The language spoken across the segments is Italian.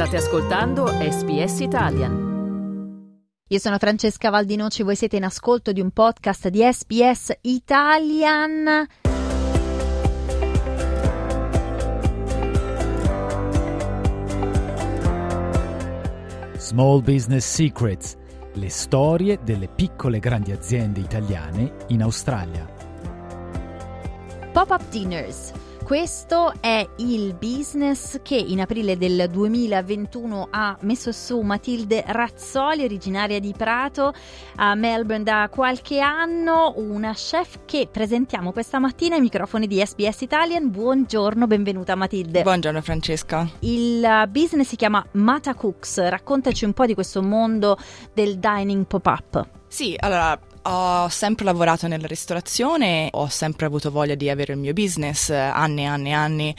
State ascoltando SBS Italian. Io sono Francesca Valdinoci, voi siete in ascolto di un podcast di SBS Italian. Small Business Secrets, le storie delle piccole e grandi aziende italiane in Australia. Pop-up dinners questo è il business che in aprile del 2021 ha messo su Matilde Razzoli, originaria di Prato, a Melbourne da qualche anno, una chef che presentiamo questa mattina ai microfoni di SBS Italian. Buongiorno, benvenuta Matilde. Buongiorno Francesca. Il business si chiama Mata Cooks, raccontaci un po' di questo mondo del dining pop-up. Sì, allora ho sempre lavorato nella ristorazione, ho sempre avuto voglia di avere il mio business, anni e anni e anni.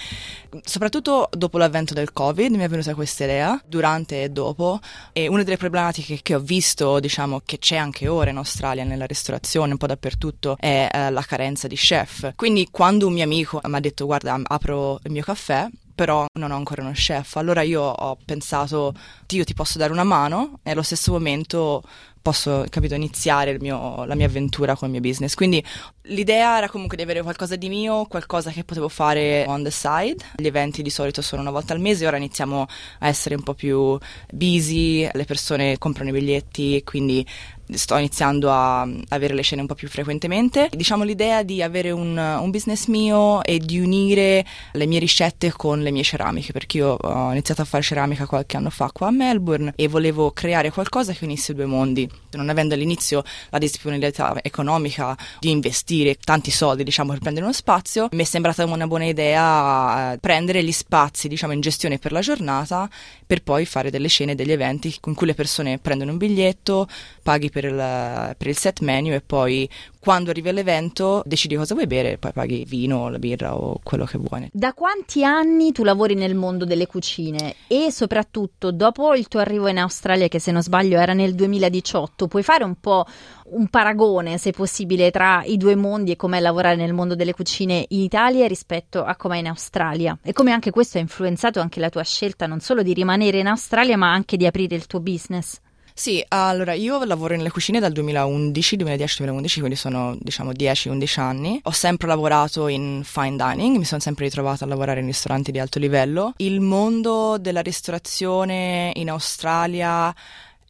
Soprattutto dopo l'avvento del Covid mi è venuta questa idea, durante e dopo. E una delle problematiche che ho visto, diciamo, che c'è anche ora in Australia nella ristorazione, un po' dappertutto, è eh, la carenza di chef. Quindi quando un mio amico mi ha detto guarda apro il mio caffè, però non ho ancora uno chef. Allora io ho pensato, io ti posso dare una mano e allo stesso momento posso, capito, iniziare mio, la mia avventura con il mio business. Quindi l'idea era comunque di avere qualcosa di mio, qualcosa che potevo fare on the side. Gli eventi di solito sono una volta al mese, ora iniziamo a essere un po' più busy, le persone comprano i biglietti, quindi sto iniziando a avere le scene un po' più frequentemente. Diciamo l'idea di avere un, un, business mio e di unire le mie ricette con le mie ceramiche, perché io ho iniziato a fare ceramica qualche anno fa qua a Melbourne e volevo creare qualcosa che unisse i due mondi. Non avendo all'inizio la disponibilità economica di investire tanti soldi, diciamo, per prendere uno spazio, mi è sembrata una buona idea prendere gli spazi, diciamo, in gestione per la giornata per poi fare delle scene, degli eventi con cui le persone prendono un biglietto, paghi per il, per il set menu e poi quando arrivi all'evento decidi cosa vuoi bere, poi paghi vino, la birra o quello che vuoi. Da quanti anni tu lavori nel mondo delle cucine e soprattutto dopo il tuo arrivo in Australia, che se non sbaglio era nel 2018, puoi fare un po' un paragone, se possibile, tra i due mondi e com'è lavorare nel mondo delle cucine in Italia rispetto a com'è in Australia e come anche questo ha influenzato anche la tua scelta non solo di rimanere in Australia ma anche di aprire il tuo business? Sì, allora io lavoro nelle cucine dal 2011, 2010-2011, quindi sono diciamo 10-11 anni. Ho sempre lavorato in fine dining, mi sono sempre ritrovata a lavorare in ristoranti di alto livello. Il mondo della ristorazione in Australia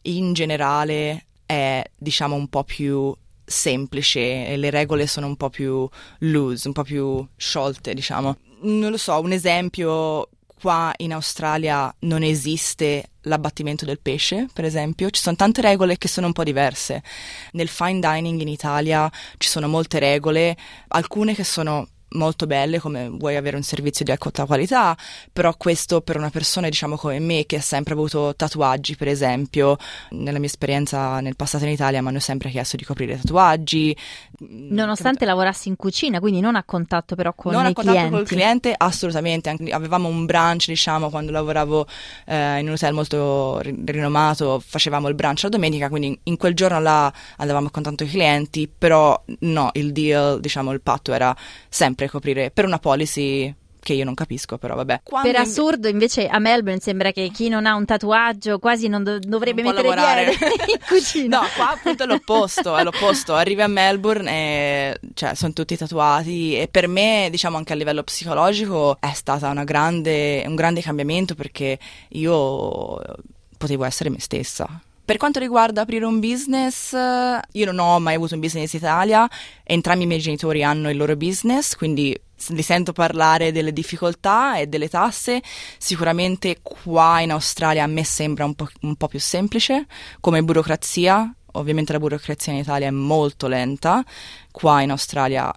in generale è diciamo un po' più semplice le regole sono un po' più loose, un po' più sciolte, diciamo. Non lo so, un esempio qua in Australia non esiste l'abbattimento del pesce, per esempio, ci sono tante regole che sono un po' diverse. Nel fine dining in Italia ci sono molte regole, alcune che sono molto belle come vuoi avere un servizio di alta qualità, però questo per una persona diciamo come me che ha sempre avuto tatuaggi per esempio, nella mia esperienza nel passato in Italia mi hanno sempre chiesto di coprire tatuaggi. Nonostante che... lavorassi in cucina, quindi non a contatto però con non i clienti. Non a contatto col cliente, assolutamente, avevamo un brunch diciamo quando lavoravo eh, in un hotel molto rinomato, facevamo il brunch la domenica, quindi in quel giorno là andavamo a contatto con i clienti, però no, il deal, diciamo il patto era sempre sempre coprire per una policy che io non capisco, però vabbè. Quando per assurdo, invece a Melbourne sembra che chi non ha un tatuaggio quasi non do- dovrebbe non mettere lavorare. in cucina. No, qua appunto è l'opposto, è l'opposto. Arrivi a Melbourne e cioè, sono tutti tatuati e per me, diciamo anche a livello psicologico, è stato un grande cambiamento perché io potevo essere me stessa per quanto riguarda aprire un business, io non ho mai avuto un business in Italia, entrambi i miei genitori hanno il loro business, quindi li sento parlare delle difficoltà e delle tasse. Sicuramente qua in Australia a me sembra un po', un po più semplice come burocrazia. Ovviamente la burocrazia in Italia è molto lenta, qua in Australia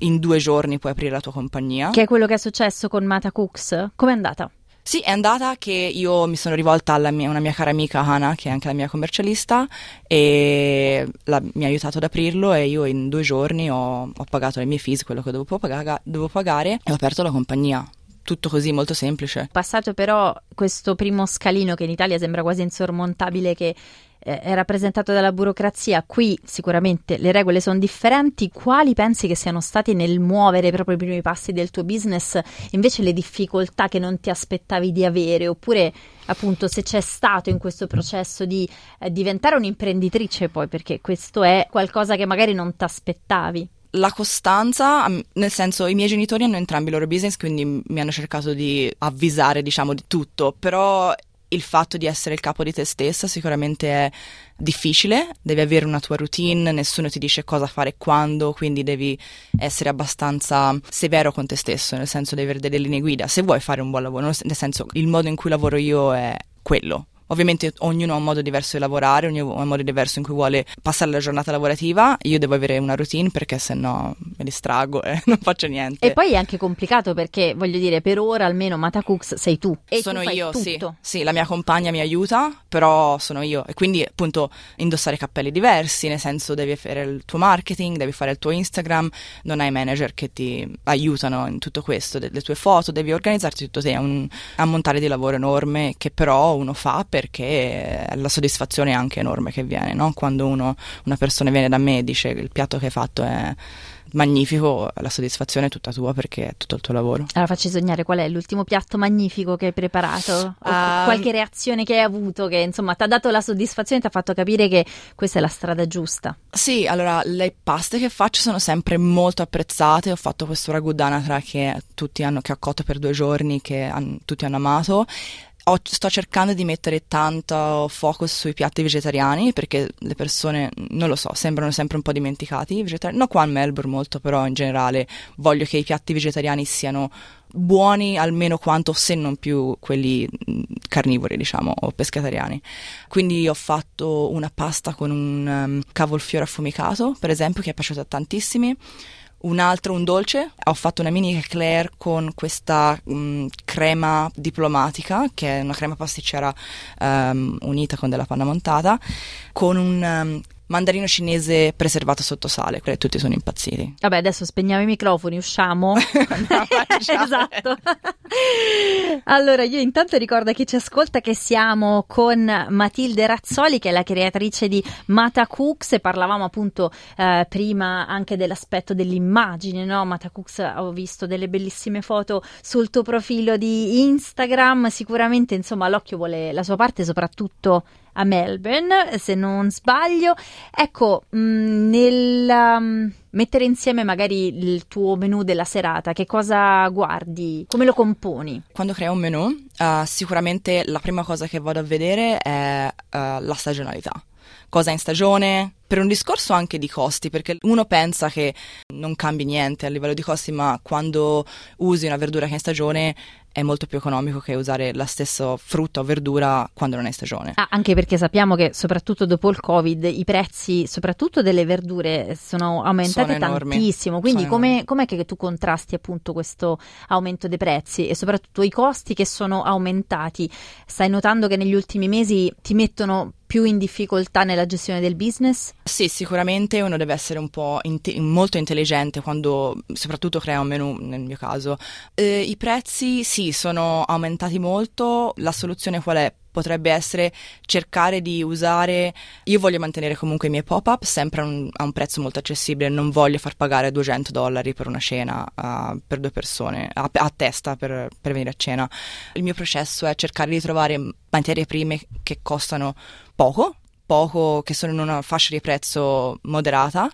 in due giorni puoi aprire la tua compagnia. Che è quello che è successo con Mata Cooks? Com'è andata? Sì, è andata che io mi sono rivolta a una mia cara amica Hana, che è anche la mia commercialista, e la, mi ha aiutato ad aprirlo e io in due giorni ho, ho pagato le mie fees, quello che dovevo, pagare, dovevo pagare e ho aperto la compagnia tutto così molto semplice. Passato però questo primo scalino che in Italia sembra quasi insormontabile che eh, è rappresentato dalla burocrazia, qui sicuramente le regole sono differenti, quali pensi che siano stati nel muovere proprio i primi passi del tuo business? Invece le difficoltà che non ti aspettavi di avere? Oppure appunto se c'è stato in questo processo di eh, diventare un'imprenditrice poi perché questo è qualcosa che magari non ti aspettavi? la costanza, nel senso i miei genitori hanno entrambi i loro business, quindi mi hanno cercato di avvisare, diciamo, di tutto, però il fatto di essere il capo di te stessa sicuramente è difficile, devi avere una tua routine, nessuno ti dice cosa fare quando, quindi devi essere abbastanza severo con te stesso, nel senso devi avere delle linee guida, se vuoi fare un buon lavoro, nel senso il modo in cui lavoro io è quello, Ovviamente ognuno ha un modo diverso di lavorare, ognuno ha un modo diverso in cui vuole passare la giornata lavorativa. Io devo avere una routine perché sennò me distrago e non faccio niente. E poi è anche complicato perché, voglio dire, per ora almeno Mata Cooks sei tu. E sono tu io, tutto. sì. Sì, la mia compagna mi aiuta, però sono io. E quindi appunto indossare cappelli diversi, nel senso devi fare il tuo marketing, devi fare il tuo Instagram, non hai manager che ti aiutano in tutto questo, le tue foto, devi organizzarti tutto te. È un ammontare di lavoro enorme che però uno fa perché la soddisfazione è anche enorme che viene, no? Quando uno, una persona viene da me e dice che il piatto che hai fatto è magnifico, la soddisfazione è tutta tua perché è tutto il tuo lavoro. Allora facci sognare qual è l'ultimo piatto magnifico che hai preparato? Um, qualche reazione che hai avuto che insomma ti ha dato la soddisfazione e ti ha fatto capire che questa è la strada giusta? Sì, allora le paste che faccio sono sempre molto apprezzate. Ho fatto questo ragù d'anatra che tutti hanno, che ho cotto per due giorni, che han- tutti hanno amato. Ho- sto cercando di mettere tanto focus sui piatti vegetariani perché le persone, non lo so, sembrano sempre un po' dimenticati. vegetari- no, qua a Melbourne molto, però in generale voglio che i piatti vegetariani siano buoni almeno quanto, se non più quelli carnivori, diciamo, o pescatariani. Quindi ho fatto una pasta con un um, cavolfiore affumicato, per esempio, che è piaciuto a tantissimi. Un altro, un dolce, ho fatto una mini eclair con questa mh, crema diplomatica, che è una crema pasticcera ehm, unita con della panna montata, con un ehm, mandarino cinese preservato sotto sale, quelli tutti sono impazziti. Vabbè, adesso spegniamo i microfoni, usciamo. esatto. Allora, io intanto ricordo a chi ci ascolta che siamo con Matilde Razzoli, che è la creatrice di Mata Cooks, e parlavamo appunto eh, prima anche dell'aspetto dell'immagine, no? Mata Cooks, ho visto delle bellissime foto sul tuo profilo di Instagram, sicuramente insomma l'occhio vuole la sua parte, soprattutto a Melbourne, se non sbaglio. Ecco, mh, nel um, mettere insieme magari il tuo menù della serata, che cosa guardi? Come lo componi? Quando creo un menù, eh, sicuramente la prima cosa che vado a vedere è eh, la stagionalità. Cosa è in stagione? Per un discorso anche di costi, perché uno pensa che non cambi niente a livello di costi, ma quando usi una verdura che è in stagione è molto più economico che usare la stessa frutta o verdura quando non è stagione. Ah, anche perché sappiamo che soprattutto dopo il Covid i prezzi, soprattutto delle verdure, sono aumentati Sono tantissimo. Quindi come, com'è che tu contrasti appunto questo aumento dei prezzi e soprattutto i costi che sono aumentati? Stai notando che negli ultimi mesi ti mettono più in difficoltà nella gestione del business? Sì, sicuramente uno deve essere un po' inte- molto intelligente quando soprattutto crea un menù, nel mio caso. Eh, I prezzi sì, sono aumentati molto, la soluzione qual è? Potrebbe essere cercare di usare. Io voglio mantenere comunque i miei pop-up sempre a un, a un prezzo molto accessibile. Non voglio far pagare 200 dollari per una cena uh, per due persone a, a testa per, per venire a cena. Il mio processo è cercare di trovare materie prime che costano poco, poco che sono in una fascia di prezzo moderata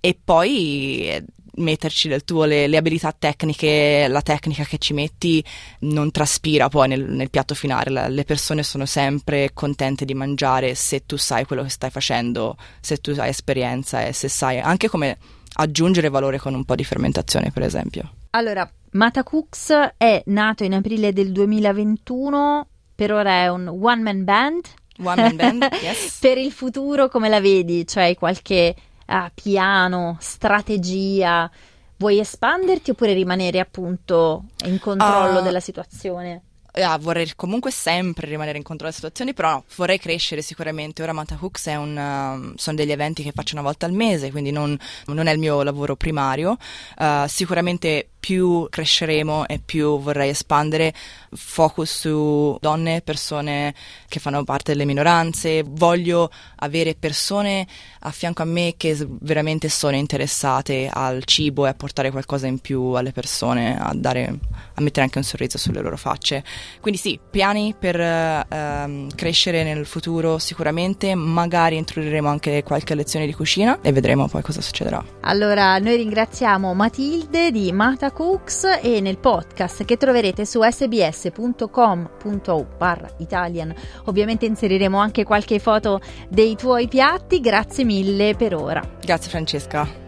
e poi eh, metterci del tuo le, le abilità tecniche, la tecnica che ci metti non traspira poi nel, nel piatto finale, La- le persone sono sempre contente di mangiare se tu sai quello che stai facendo, se tu hai esperienza e se sai anche come aggiungere valore con un po' di fermentazione per esempio. Allora, Mata Cooks è nato in aprile del 2021, per ora è un one man band. One man band, yes. Per il futuro come la vedi? Cioè hai qualche ah, piano, strategia? Vuoi espanderti oppure rimanere appunto in controllo Ah. della situazione? Ah, vorrei comunque sempre rimanere in controllo delle situazioni, però vorrei crescere sicuramente. Ora Mata Hooks è un, um, sono degli eventi che faccio una volta al mese, quindi non, non è il mio lavoro primario. Uh, sicuramente più cresceremo e più vorrei espandere focus su donne, persone che fanno parte delle minoranze, voglio avere persone a fianco a me che veramente sono interessate al cibo e a portare qualcosa in più alle persone, a, dare, a mettere anche un sorriso sulle loro facce. Quindi sì, piani per uh, crescere nel futuro sicuramente, magari introdurremo anche qualche lezione di cucina e vedremo poi cosa succederà. Allora, noi ringraziamo Matilde di Mata Cooks e nel podcast che troverete su sbs.com.au barra Italian ovviamente inseriremo anche qualche foto dei tuoi piatti. Grazie mille per ora. Grazie Francesca.